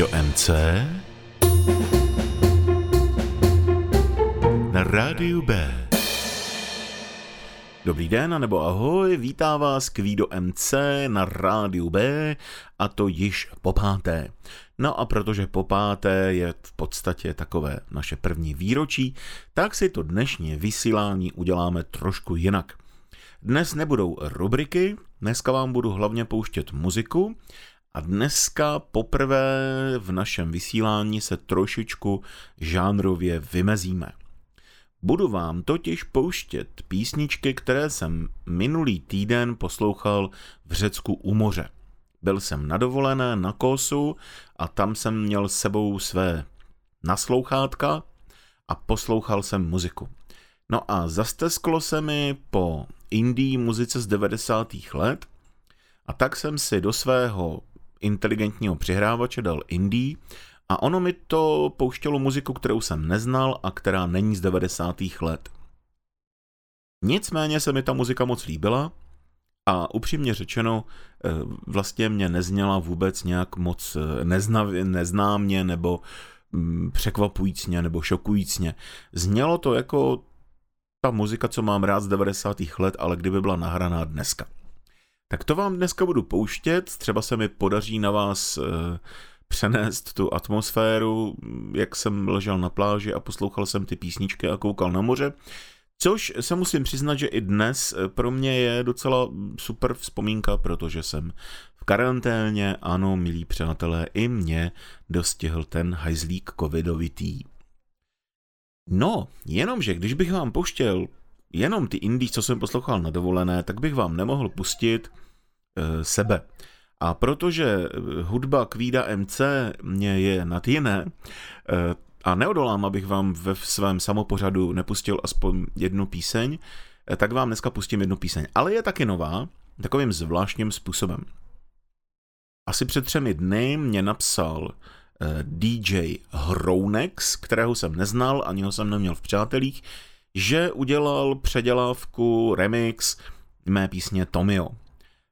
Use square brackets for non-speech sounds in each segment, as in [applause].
Kvído MC na rádiu B. Dobrý den, nebo ahoj, vítá vás Kvído MC na rádiu B a to již po páté. No a protože po páté je v podstatě takové naše první výročí, tak si to dnešní vysílání uděláme trošku jinak. Dnes nebudou rubriky, dneska vám budu hlavně pouštět muziku a dneska poprvé v našem vysílání se trošičku žánrově vymezíme. Budu vám totiž pouštět písničky, které jsem minulý týden poslouchal v Řecku u moře. Byl jsem na dovolené na Kosu a tam jsem měl s sebou své naslouchátka a poslouchal jsem muziku. No a zastesklo se mi po indie muzice z 90. let a tak jsem si do svého inteligentního přihrávače dal indie a ono mi to pouštělo muziku, kterou jsem neznal a která není z 90. let. Nicméně se mi ta muzika moc líbila a upřímně řečeno eh, vlastně mě nezněla vůbec nějak moc eh, nezna, neznámě nebo mm, překvapujícně nebo šokujícně. Znělo to jako ta muzika, co mám rád z 90. let, ale kdyby byla nahraná dneska. Tak to vám dneska budu pouštět, třeba se mi podaří na vás eh, přenést tu atmosféru, jak jsem ležel na pláži a poslouchal jsem ty písničky a koukal na moře. Což se musím přiznat, že i dnes eh, pro mě je docela super vzpomínka, protože jsem v karanténě, ano, milí přátelé, i mě dostihl ten hajzlík covidovitý. No, jenomže když bych vám poštěl jenom ty indie, co jsem poslouchal na dovolené, tak bych vám nemohl pustit e, sebe. A protože hudba Kvída MC mě je nad jiné, e, a neodolám, abych vám ve svém samopořadu nepustil aspoň jednu píseň, e, tak vám dneska pustím jednu píseň. Ale je taky nová, takovým zvláštním způsobem. Asi před třemi dny mě napsal DJ Hrounex, kterého jsem neznal, ani ho jsem neměl v přátelích, že udělal předělávku, remix mé písně Tomio.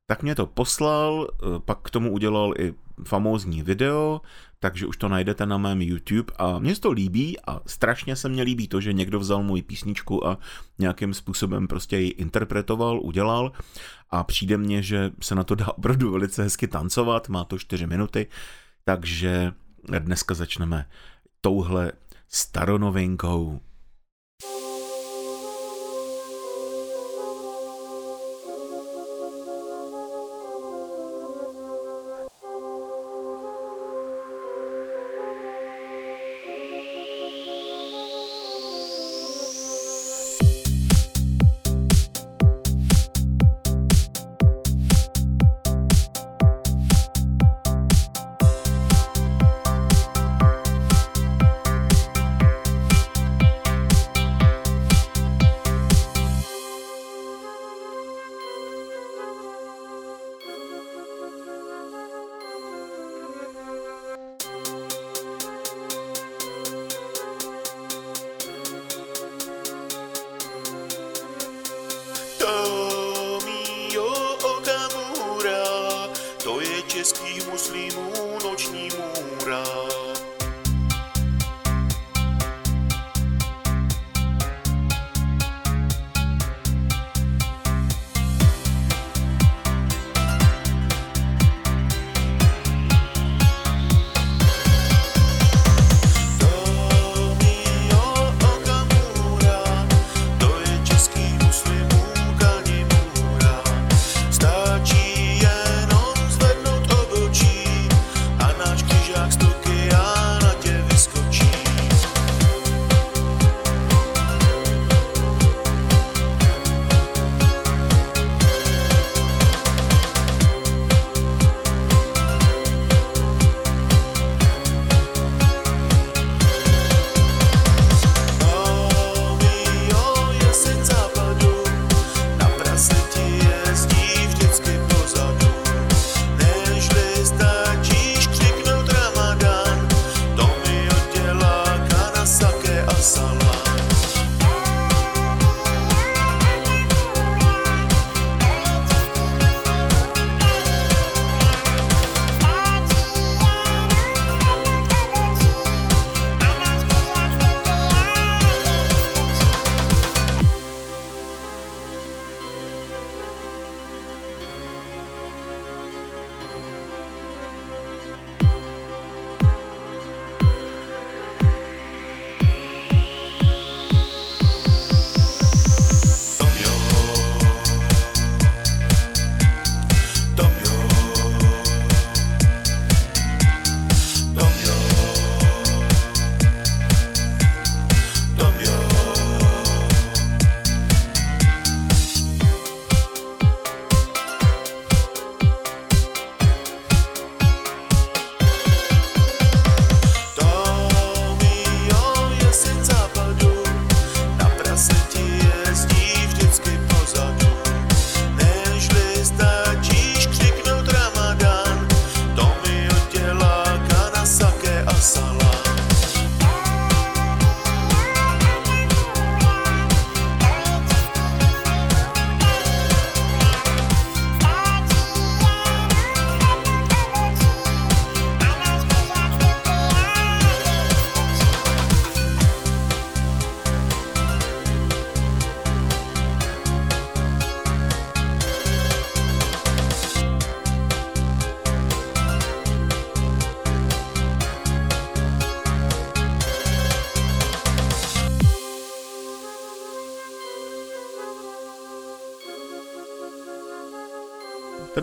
Tak mě to poslal, eh, pak k tomu udělal i famózní video, takže už to najdete na mém YouTube a mně se to líbí a strašně se mně líbí to, že někdo vzal moji písničku a nějakým způsobem prostě ji interpretoval, udělal a přijde mně, že se na to dá opravdu velice hezky tancovat, má to 4 minuty, takže dneska začneme touhle staronovinkou. Český muslimů noční můra.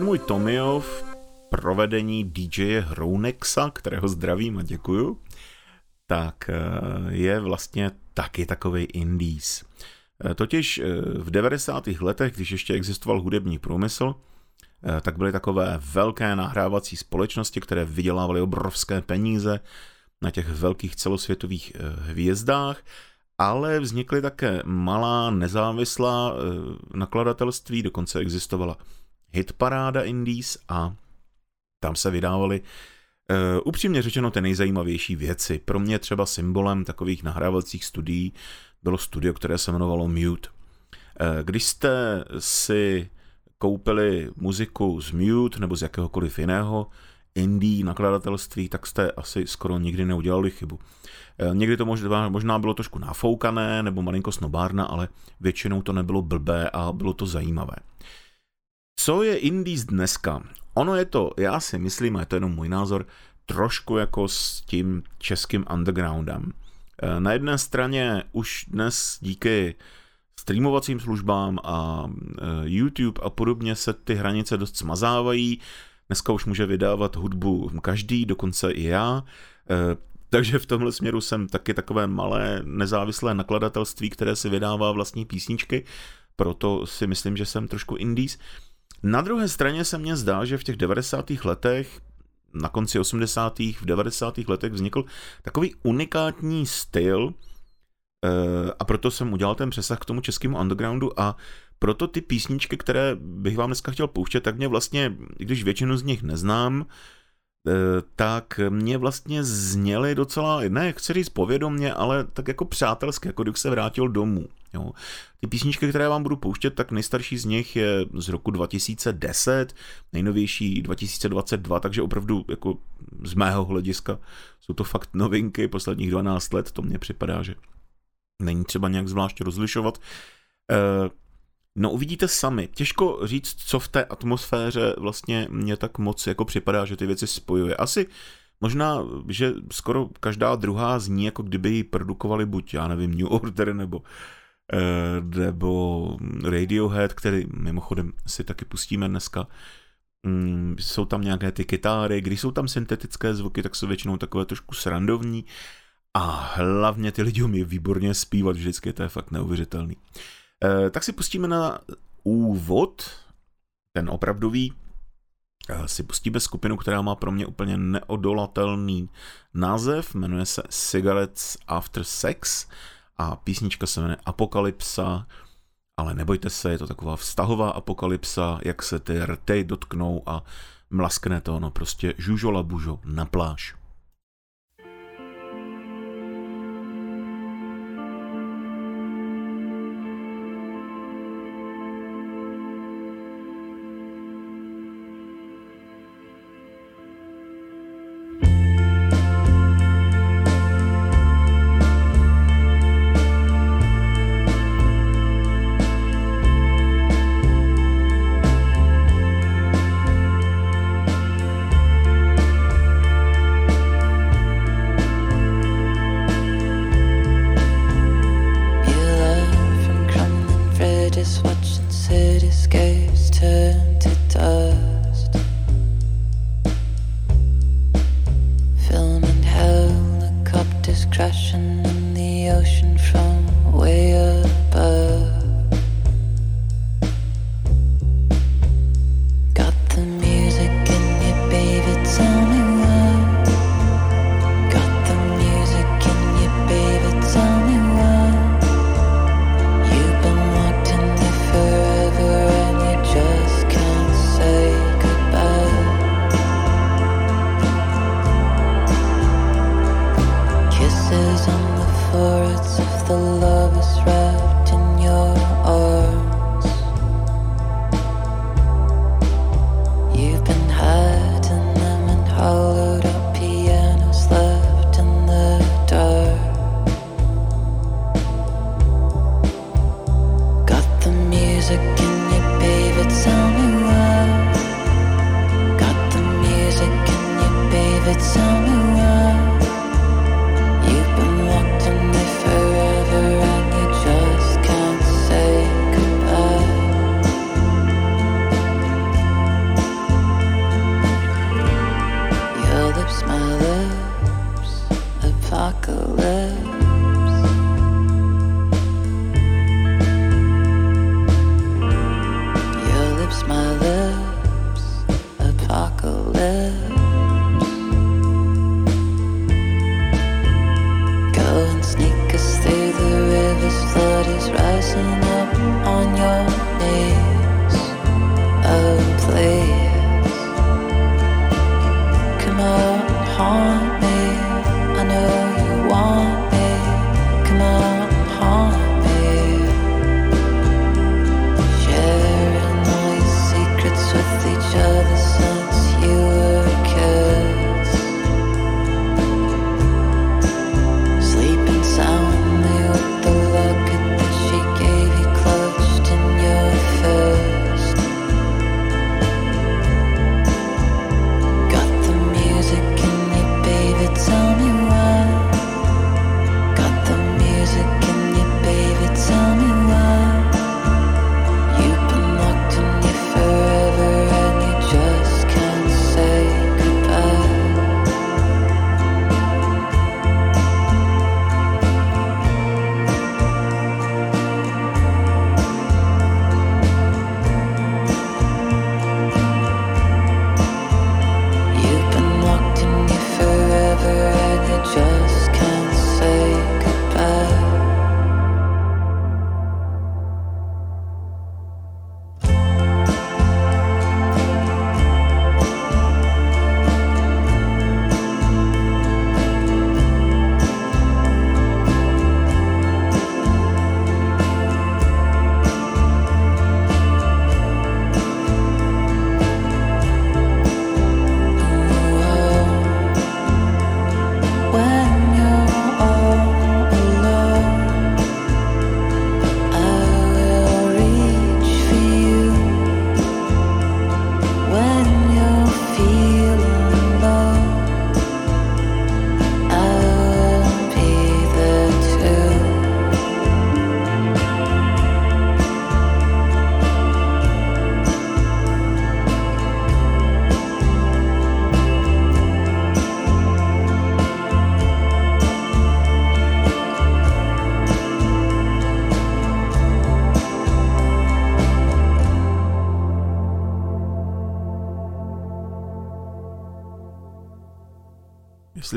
Můj Tomio v provedení DJ Hrounexa, kterého zdravím a děkuju, tak eh, je vlastně taky takový indies. Eh, totiž eh, v 90. letech, když ještě existoval hudební průmysl, tak byly takové velké nahrávací společnosti, které vydělávaly obrovské peníze na těch velkých celosvětových hvězdách, ale vznikly také malá nezávislá nakladatelství, dokonce existovala hitparáda Indies a tam se vydávaly Uh, upřímně řečeno, ty nejzajímavější věci. Pro mě třeba symbolem takových nahrávacích studií bylo studio, které se jmenovalo Mute. Uh, když jste si koupili muziku z Mute nebo z jakéhokoliv jiného indie nakladatelství, tak jste asi skoro nikdy neudělali chybu. Uh, někdy to možná, možná bylo trošku nafoukané nebo malinko snobárna, ale většinou to nebylo blbé a bylo to zajímavé. Co je indies dneska? Ono je to, já si myslím, a je to jenom můj názor, trošku jako s tím českým undergroundem. Eh, na jedné straně už dnes díky streamovacím službám a eh, YouTube a podobně se ty hranice dost smazávají. Dneska už může vydávat hudbu každý, dokonce i já. Eh, takže v tomhle směru jsem taky takové malé nezávislé nakladatelství, které si vydává vlastní písničky, proto si myslím, že jsem trošku indies. Na druhé straně se mně zdá, že v těch 90. letech, na konci 80. v 90. letech vznikl takový unikátní styl eh, a proto jsem udělal ten přesah k tomu českému undergroundu a proto ty písničky, které bych vám dneska chtěl pouštět, tak mě vlastně, když většinu z nich neznám, tak mě vlastně zněly docela, ne, chci říct povědomně, ale tak jako přátelsky, jako kdybych se vrátil domů. Jo. Ty písničky, které vám budu pouštět, tak nejstarší z nich je z roku 2010, nejnovější 2022, takže opravdu jako z mého hlediska jsou to fakt novinky posledních 12 let, to mně připadá, že není třeba nějak zvlášť rozlišovat. E, no uvidíte sami, těžko říct, co v té atmosféře vlastně mě tak moc jako připadá, že ty věci spojuje. Asi Možná, že skoro každá druhá zní, jako kdyby ji produkovali buď, já nevím, New Order nebo Eh, nebo Radiohead, který mimochodem si taky pustíme dneska. Mm, jsou tam nějaké ty kytáry, když jsou tam syntetické zvuky, tak jsou většinou takové trošku srandovní a hlavně ty lidi umí výborně zpívat vždycky, to je fakt neuvěřitelný. Tak si pustíme na úvod, ten opravdový, eh, si pustíme skupinu, která má pro mě úplně neodolatelný název, jmenuje se Cigarettes After Sex a písnička se jmenuje Apokalypsa, ale nebojte se, je to taková vztahová apokalypsa, jak se ty rty dotknou a mlaskne to, no prostě žužola bužo na pláž.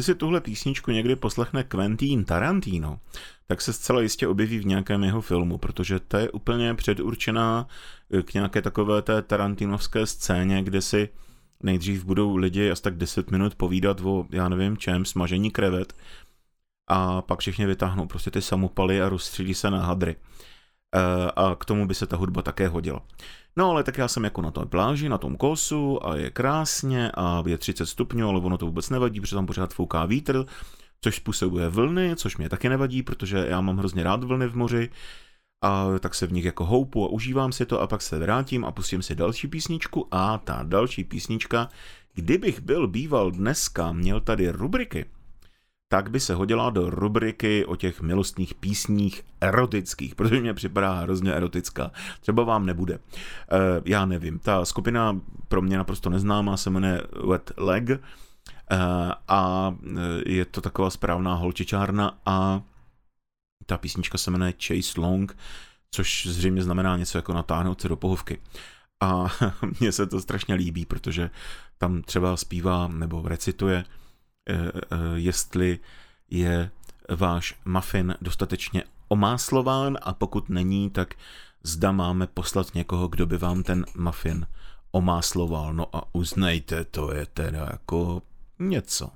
Si tuhle písničku někdy poslechne Quentin Tarantino, tak se zcela jistě objeví v nějakém jeho filmu, protože to je úplně předurčená k nějaké takové té tarantinovské scéně, kde si nejdřív budou lidi asi tak 10 minut povídat o, já nevím čem, smažení krevet a pak všichni vytáhnou prostě ty samopaly a rozstřílí se na hadry. E, a k tomu by se ta hudba také hodila. No ale tak já jsem jako na tom pláži, na tom kosu a je krásně a je 30 stupňů, ale ono to vůbec nevadí, protože tam pořád fouká vítr, což způsobuje vlny, což mě taky nevadí, protože já mám hrozně rád vlny v moři, a tak se v nich jako houpu a užívám si to a pak se vrátím a pustím si další písničku a ta další písnička, kdybych byl býval dneska, měl tady rubriky, tak by se hodila do rubriky o těch milostných písních erotických, protože mě připadá hrozně erotická. Třeba vám nebude. E, já nevím, ta skupina pro mě naprosto neznámá se jmenuje Wet Leg e, a je to taková správná holčičárna a ta písnička se jmenuje Chase Long, což zřejmě znamená něco jako natáhnout se do pohovky. A [laughs] mně se to strašně líbí, protože tam třeba zpívá nebo recituje, eh, eh, jestli je váš muffin dostatečně omáslován a pokud není, tak zda máme poslat někoho, kdo by vám ten muffin omásloval. No a uznejte, to je teda jako něco.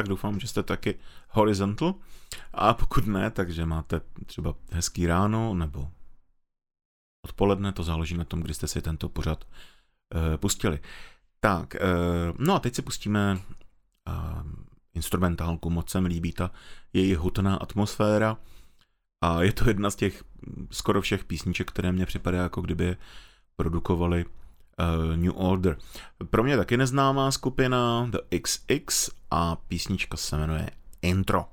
Tak doufám, že jste taky horizontal. A pokud ne, takže máte třeba hezký ráno nebo odpoledne, to záleží na tom, kdy jste si tento pořad uh, pustili. Tak, uh, no a teď si pustíme instrumentálku, moc se mi líbí ta její hutná atmosféra a je to jedna z těch skoro všech písniček, které mě připadají jako kdyby produkovali uh, New Order. Pro mě taky neznámá skupina The XX a písnička se jmenuje Intro.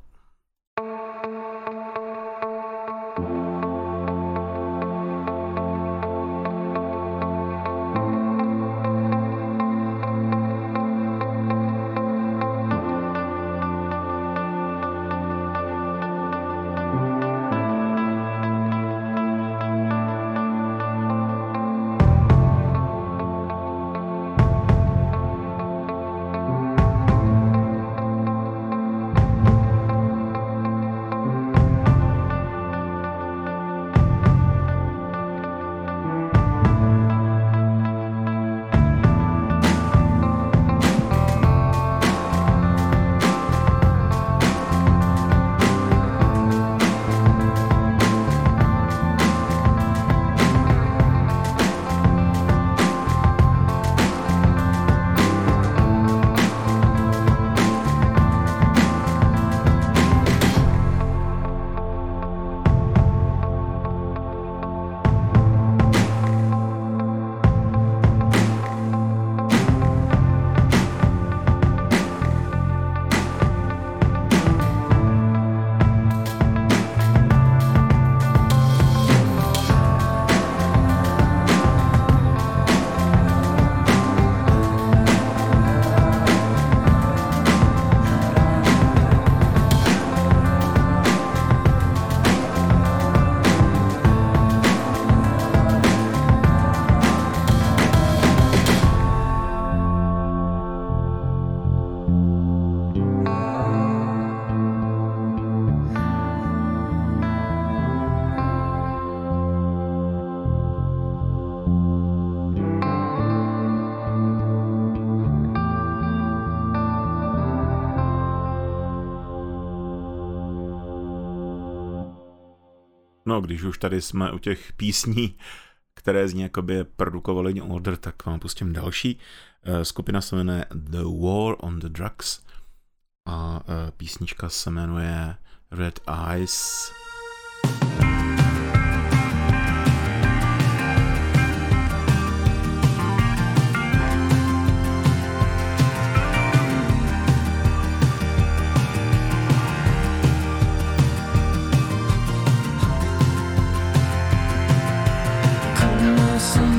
Když už tady jsme u těch písní, které z ní jakoby produkovali New Order, tak vám pustím další. Eh, skupina se jmenuje The War on the Drugs a eh, písnička se jmenuje Red Eyes. some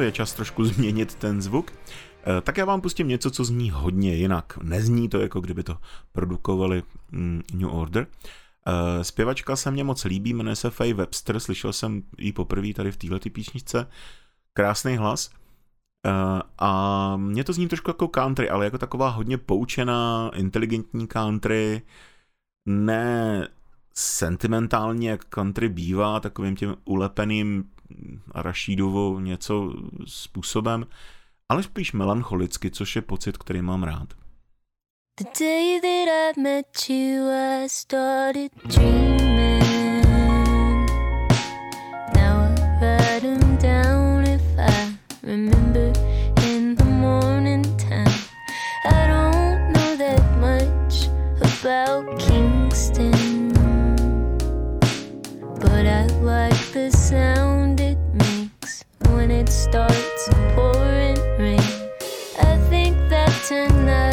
je čas trošku [laughs] změnit ten zvuk. Eh, tak já vám pustím něco, co zní hodně jinak. Nezní to, jako kdyby to produkovali mm, New Order. Eh, zpěvačka se mně moc líbí, jmenuje se Faye Webster, slyšel jsem ji poprvé tady v této písničce. Krásný hlas. Eh, a mě to zní trošku jako country, ale jako taková hodně poučená, inteligentní country, ne sentimentálně, jak country bývá, takovým tím ulepeným Rashidovo něco způsobem, ale spíš melancholicky, což je pocit, který mám rád. The day that I met you, I started dreaming. Now I write them down if I remember in the morning time. I don't know that much about it starts pouring rain. I think that tonight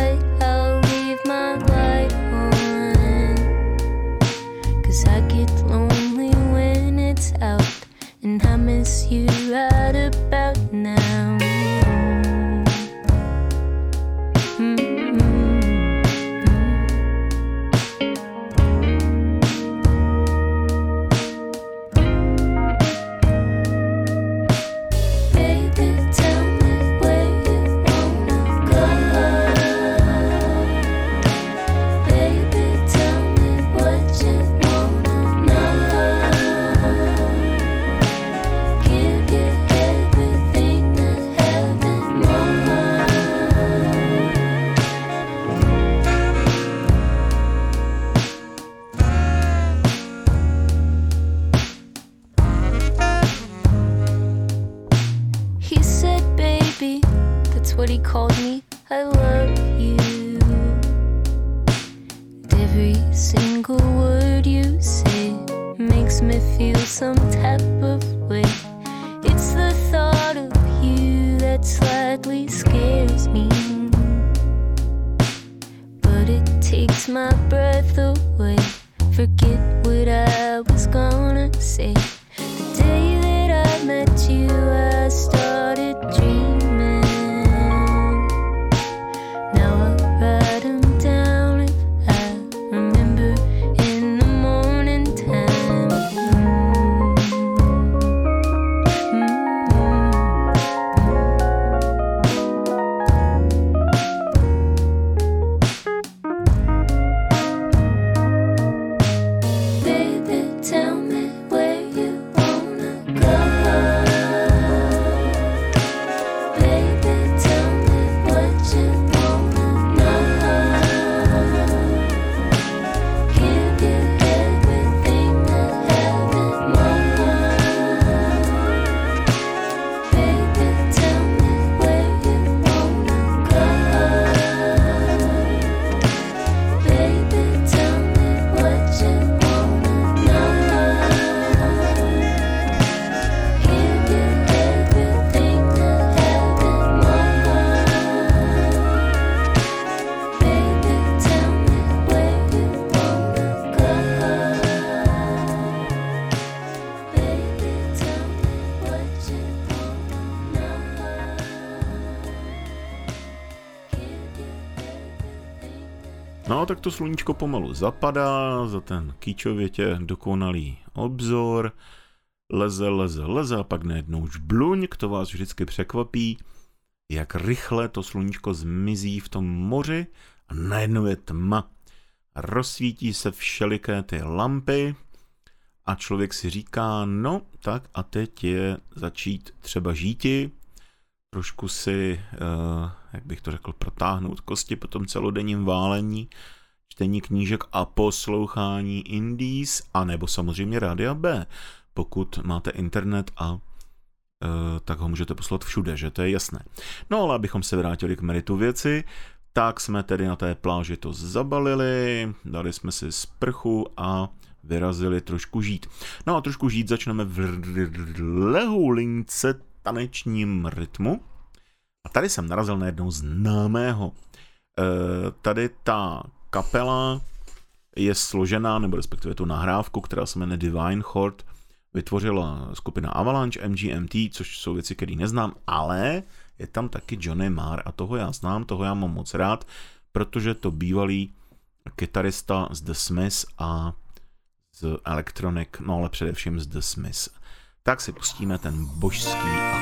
tak to sluníčko pomalu zapadá, za ten kýčovětě dokonalý obzor, leze, leze, leze a pak najednou žbluňk, to vás vždycky překvapí, jak rychle to sluníčko zmizí v tom moři a najednou je tma. Rozsvítí se všeliké ty lampy a člověk si říká, no tak a teď je začít třeba žíti, trošku si, uh, jak bych to řekl, protáhnout kosti po tom celodenním válení, čtení knížek a poslouchání indies, anebo samozřejmě Rádia B. Pokud máte internet a uh, tak ho můžete poslat všude, že to je jasné. No ale abychom se vrátili k meritu věci, tak jsme tedy na té pláži to zabalili, dali jsme si sprchu a vyrazili trošku žít. No a trošku žít začneme v lehoulince tanečním rytmu. A tady jsem narazil na jednou známého. E, tady ta kapela je složená, nebo respektive tu nahrávku, která se jmenuje Divine Horde, vytvořila skupina Avalanche, MGMT, což jsou věci, které neznám, ale je tam taky Johnny Marr a toho já znám, toho já mám moc rád, protože to bývalý kytarista z The Smiths a z Electronic, no ale především z The Smiths. Tak si pustíme ten božský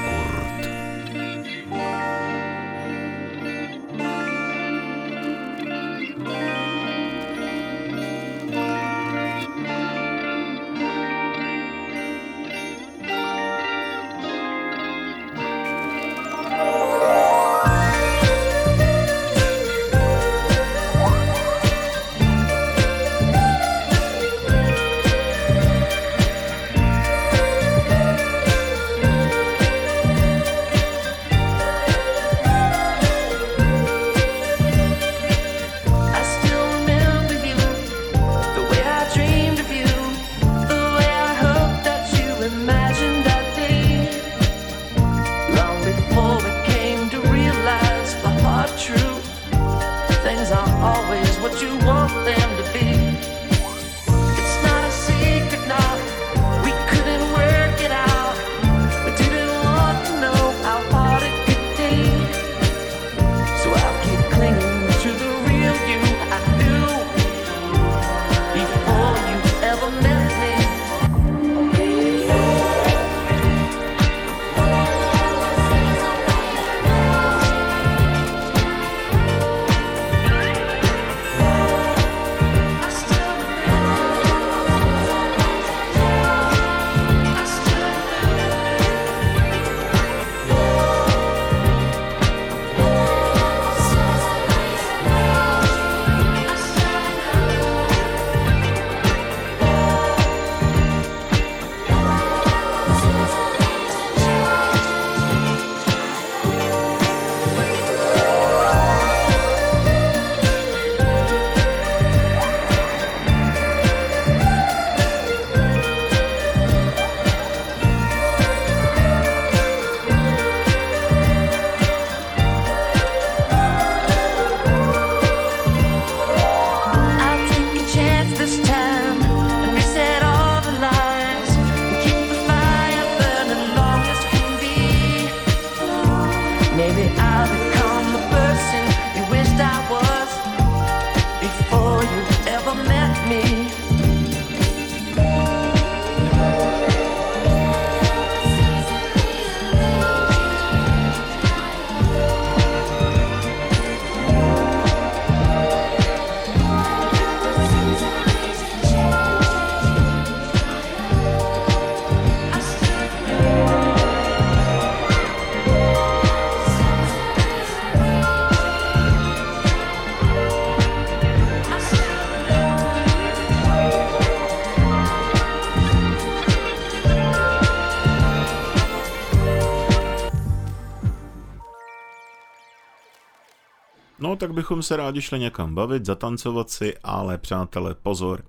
tak bychom se rádi šli někam bavit, zatancovat si, ale přátelé, pozor.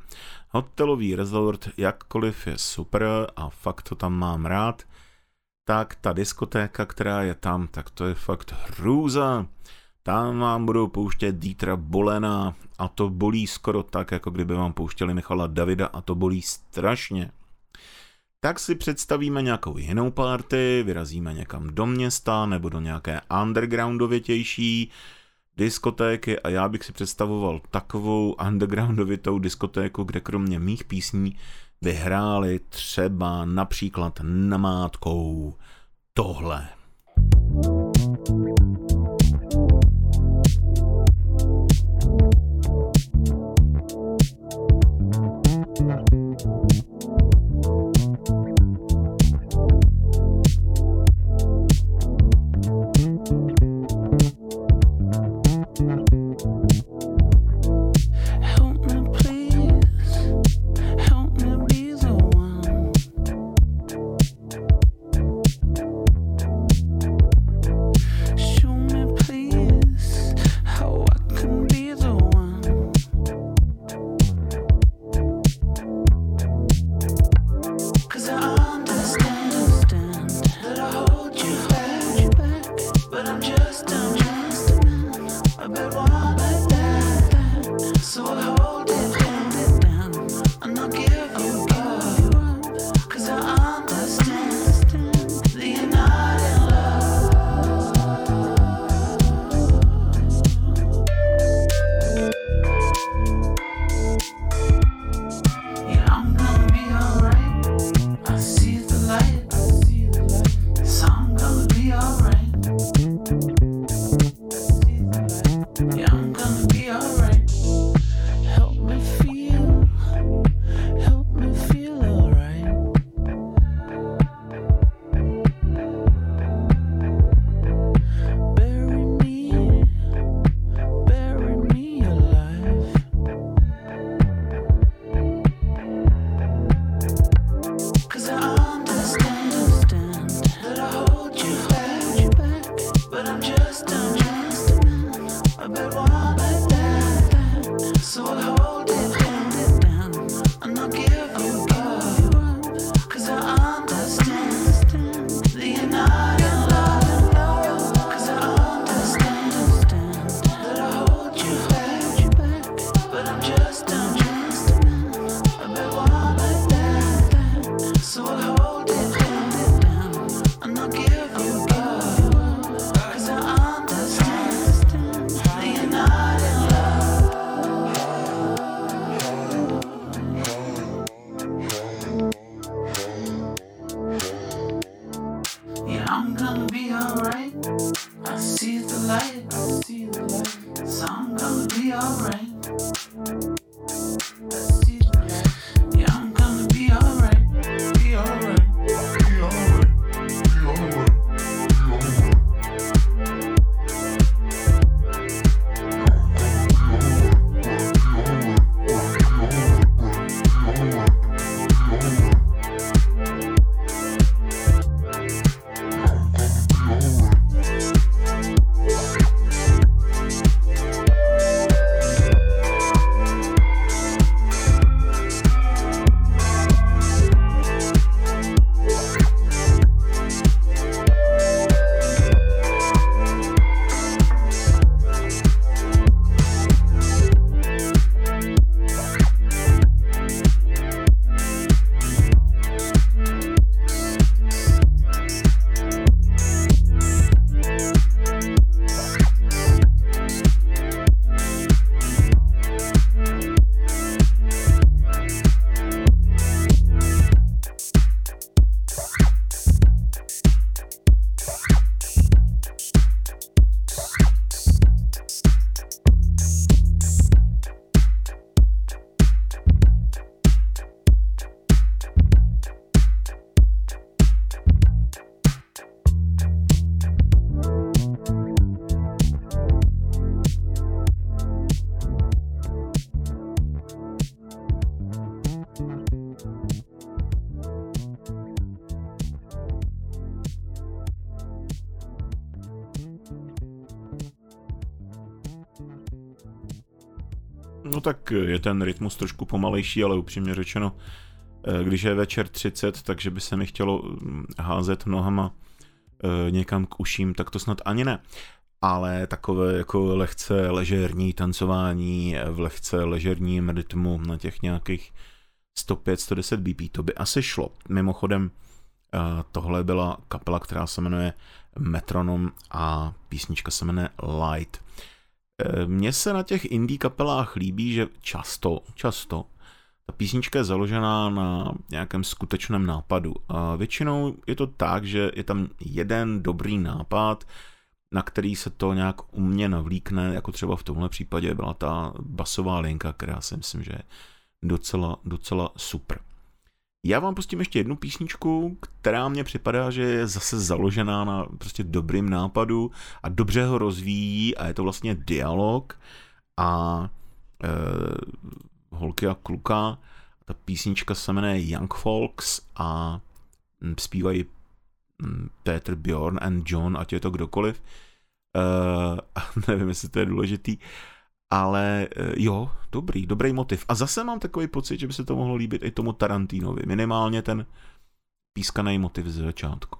Hotelový resort, jakkoliv je super a fakt to tam mám rád, tak ta diskotéka, která je tam, tak to je fakt hrůza. Tam vám budou pouštět Dítra Bolena a to bolí skoro tak, jako kdyby vám pouštěli Michala Davida a to bolí strašně. Tak si představíme nějakou jinou party, vyrazíme někam do města nebo do nějaké undergroundovětější, diskotéky a já bych si představoval takovou undergroundovitou diskotéku, kde kromě mých písní vyhráli třeba například namátkou tohle. No tak je ten rytmus trošku pomalejší, ale upřímně řečeno, eh, když je večer 30, takže by se mi chtělo mm, házet nohama eh, někam k uším, tak to snad ani ne. Ale takové jako lehce ležerní tancování v lehce ležerním rytmu na těch nějakých 105-110 BP, to by asi šlo. Mimochodem, eh, tohle byla kapela, která se jmenuje Metronom a písnička se jmenuje Light. Eh, mně se na těch indie kapelách líbí, že často, často ta písnička je založená na nějakém skutečném nápadu. A většinou je to tak, že je tam jeden dobrý nápad, na který se to nějak umně navlíkne, jako třeba v tomhle případě byla ta basová linka, která si myslím, že je docela, docela super. Já vám pustím ještě jednu písničku, která mně připadá, že je zase založená na prostě dobrým nápadu a dobře ho rozvíjí a je to vlastně dialog a e, holky a kluka. Ta písnička se jmenuje Young Folks a zpívají Peter Bjorn and John, ať je to kdokoliv. E, [laughs] nevím, jestli to je důležitý. Ale eh, jo, dobrý, dobrý motiv. A zase mám takový pocit, že by se to mohlo líbit i tomu Tarantinovi. Minimálně ten pískaný motiv ze začátku.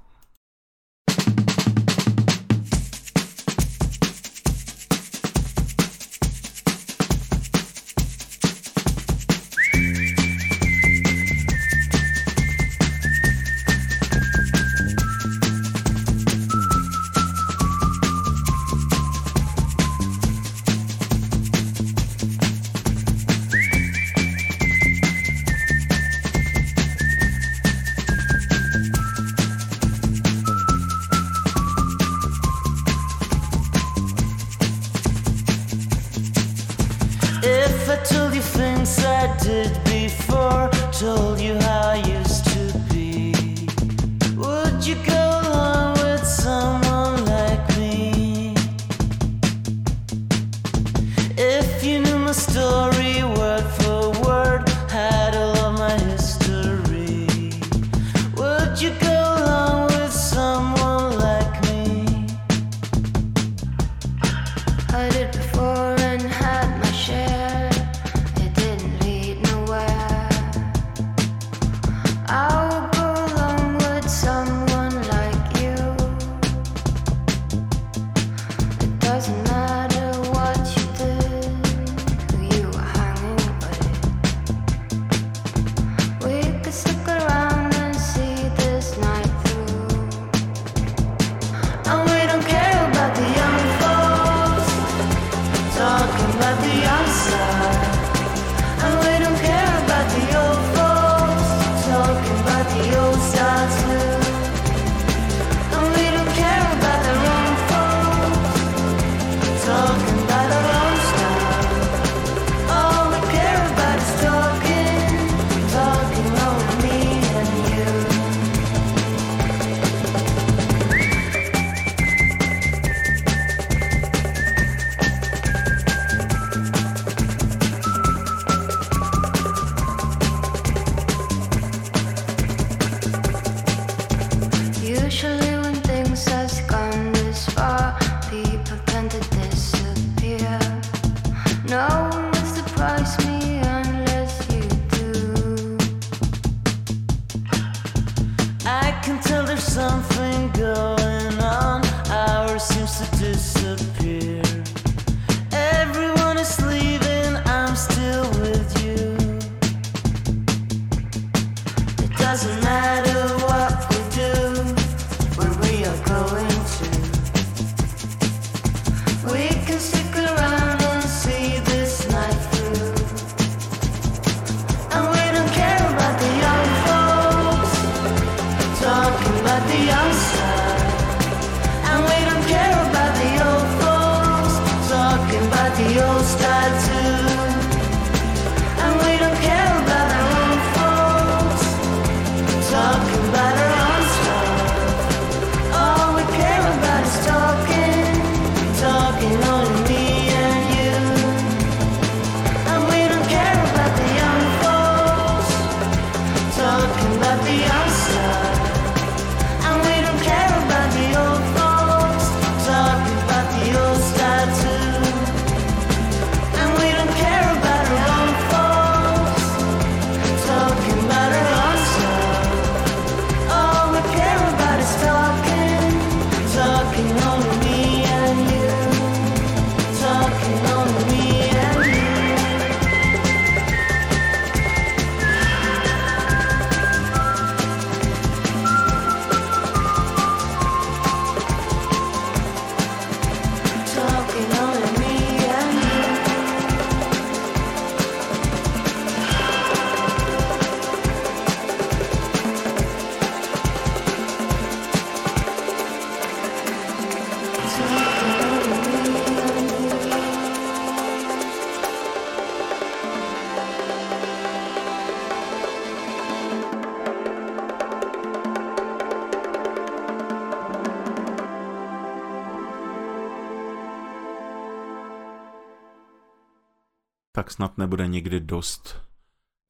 Snad nebude někdy dost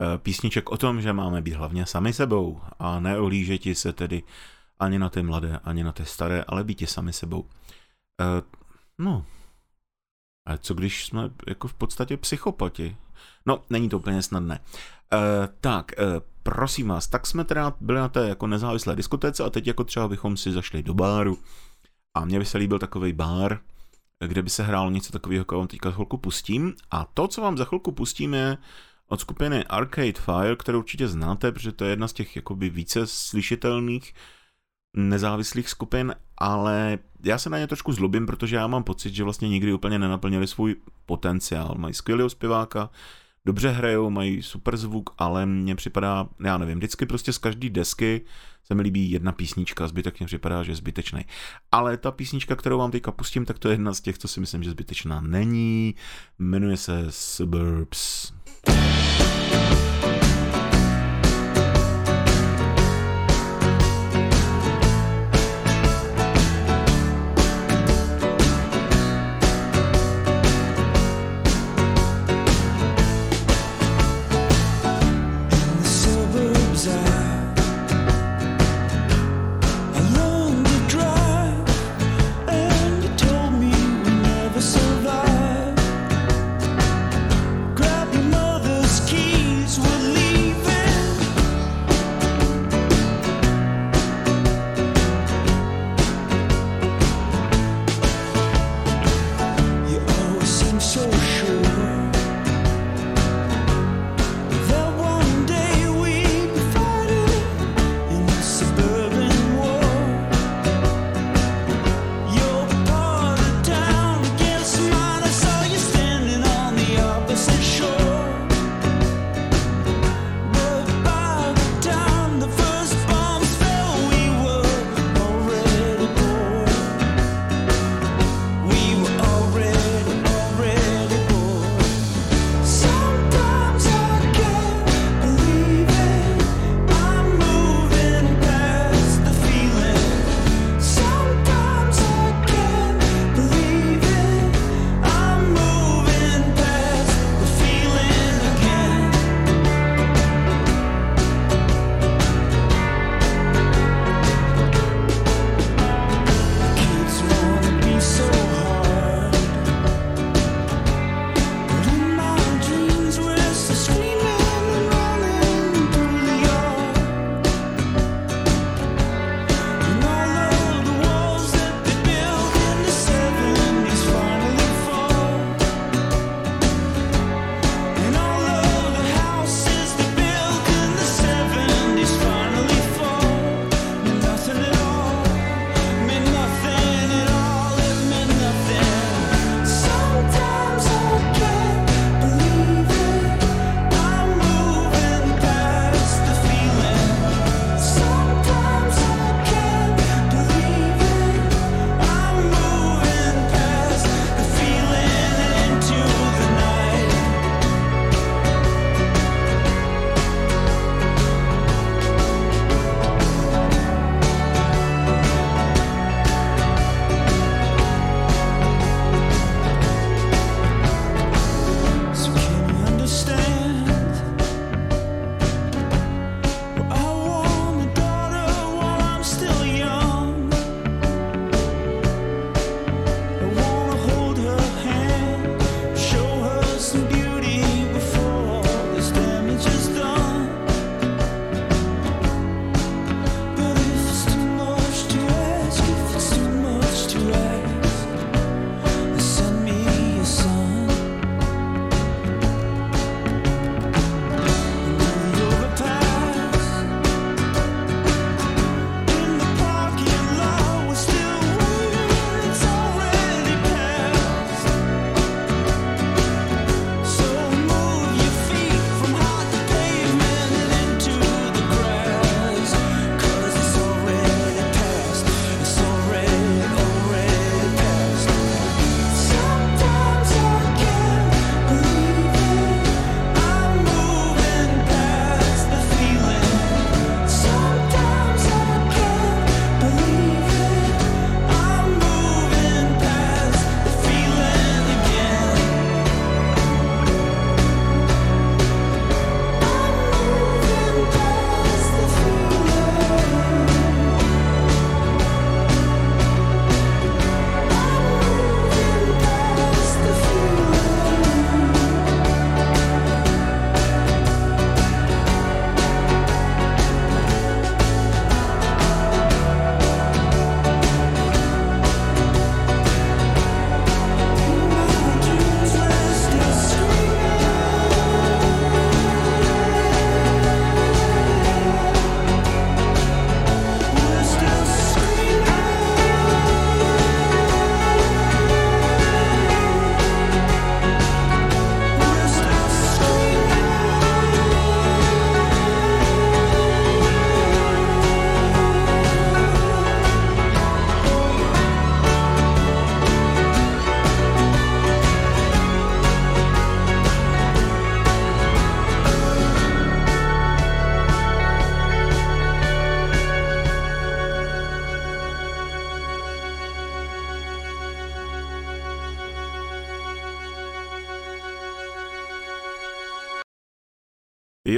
eh, písniček o tom, že máme být hlavně sami sebou a neohlížeti se tedy ani na ty mladé, ani na ty staré, ale být sami sebou. Uh, no, ale co když jsme jako v podstatě psychopati? No, není to úplně snadné. Uh, tak, uh, prosím vás, tak jsme teda byli na té jako nezávislé diskotéce a teď jako třeba bychom si zašli do báru a mně by se líbil takový bar, kde by se hrálo něco takového, jako vám teďka chvilku pustím a to, co vám za chvilku pustím je od skupiny Arcade Fire, kterou určitě znáte, protože to je jedna z těch jakoby více slyšitelných nezávislých skupin, ale já se na ně trošku zlobím, protože já mám pocit, že vlastně nikdy úplně nenaplnili svůj potenciál. Mají skvělého zpěváka, dobře hrajou, mají super zvuk, ale mně připadá, já nevím, vždycky prostě z každé desky se mi líbí jedna písnička, zbytek mě připadá, že je zbytečný. Ale ta písnička, kterou vám teďka pustím, tak to je jedna z těch, co si myslím, že zbytečná není. Jmenuje se Suburbs.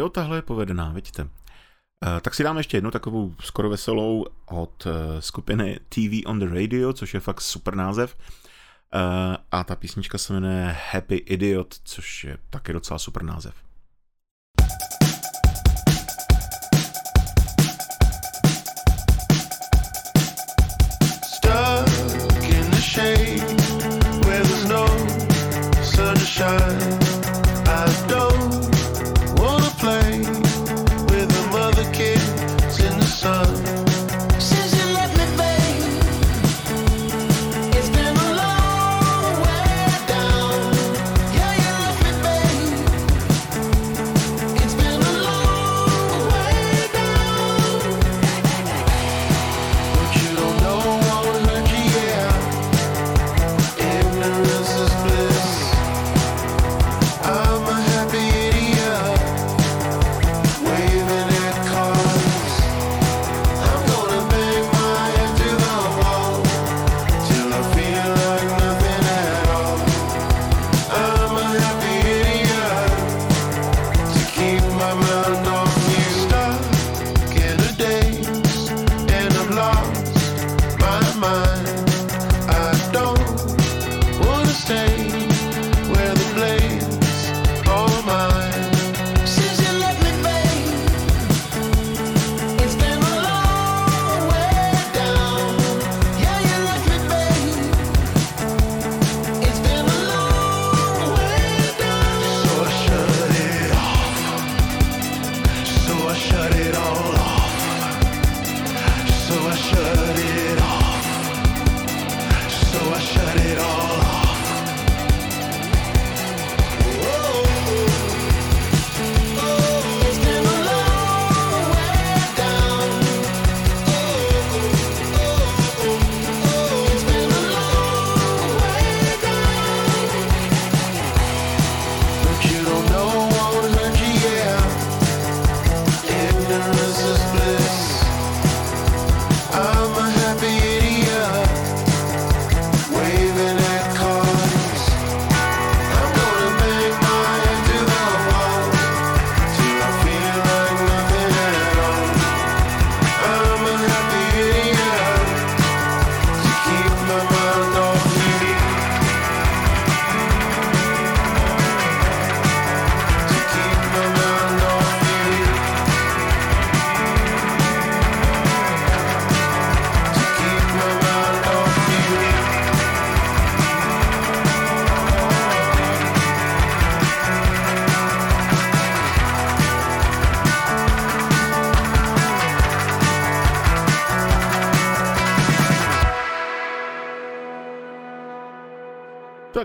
Jo, tahle je povedená, vidíte. Uh, tak si dáme ještě jednu takovou skoro veselou od uh, skupiny TV on the Radio, což je fakt super název. Uh, a ta písnička se jmenuje Happy Idiot, což je taky docela super název.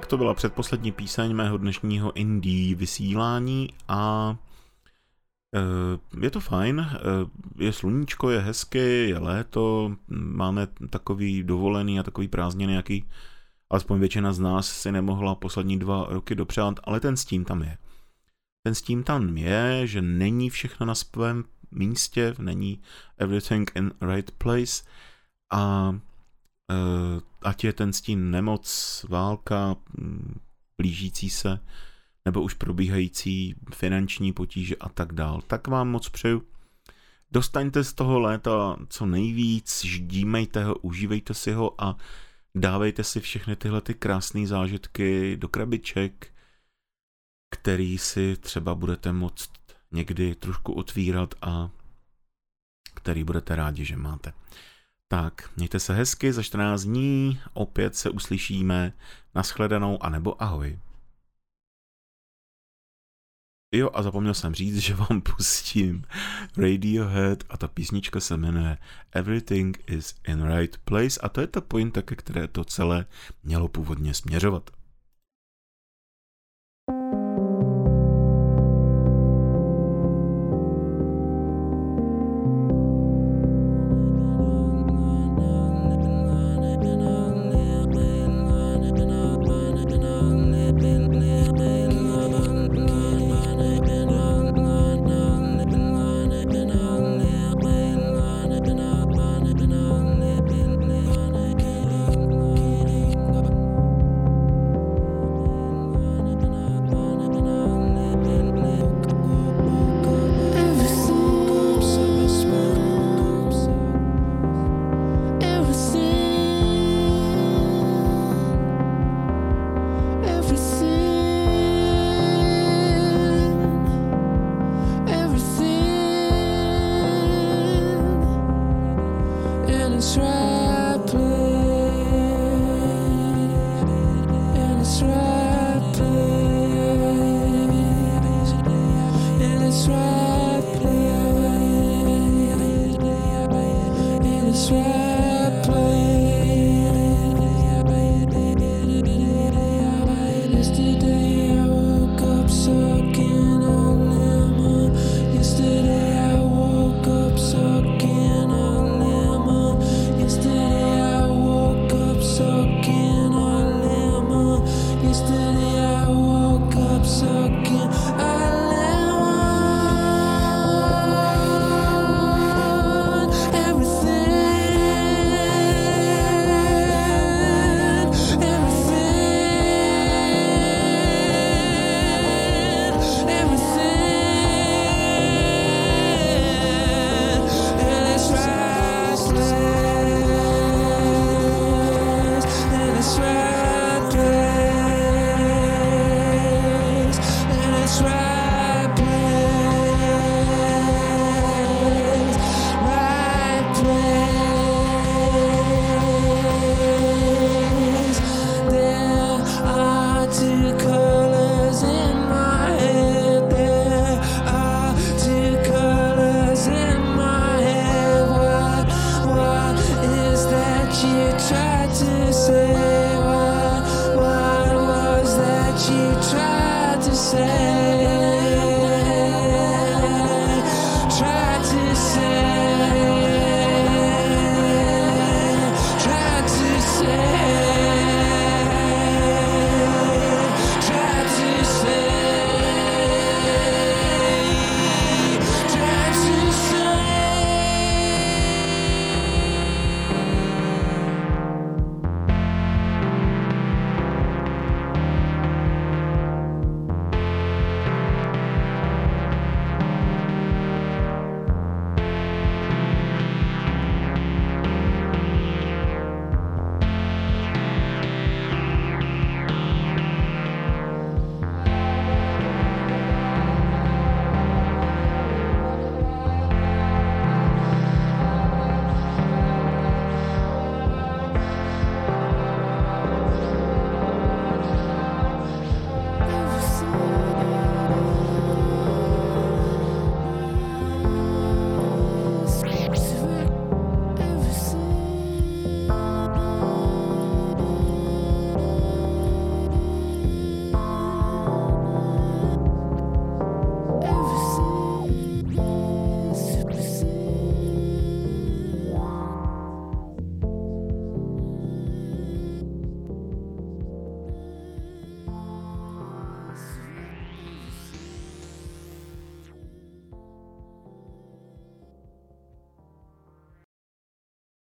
To byla předposlední píseň mého dnešního indie vysílání a e, je to fajn, e, je sluníčko, je hezky, je léto, máme takový dovolený a takový prázdniny, jaký alespoň většina z nás si nemohla poslední dva roky dopřát, ale ten stín tam je. Ten stín tam je, že není všechno na svém místě, není everything in right place a Eh, ať je ten stín nemoc, válka, mm, blížící se, nebo už probíhající finanční potíže a tak dál. Tak vám moc přeju. Dostaňte z toho léta co nejvíc, ždímejte ho, užívejte si ho a dávejte si všechny tyhle ty krásné zážitky do krabiček, který si třeba budete moct někdy trošku otvírat a který budete rádi, že máte. Tak, mějte se hezky, za 14 dní opět se uslyšíme, naschledanou anebo ahoj. Jo, a zapomněl jsem říct, že vám pustím Radiohead a ta písnička se jmenuje Everything is in right place a to je ta pointa, ke které to celé mělo původně směřovat.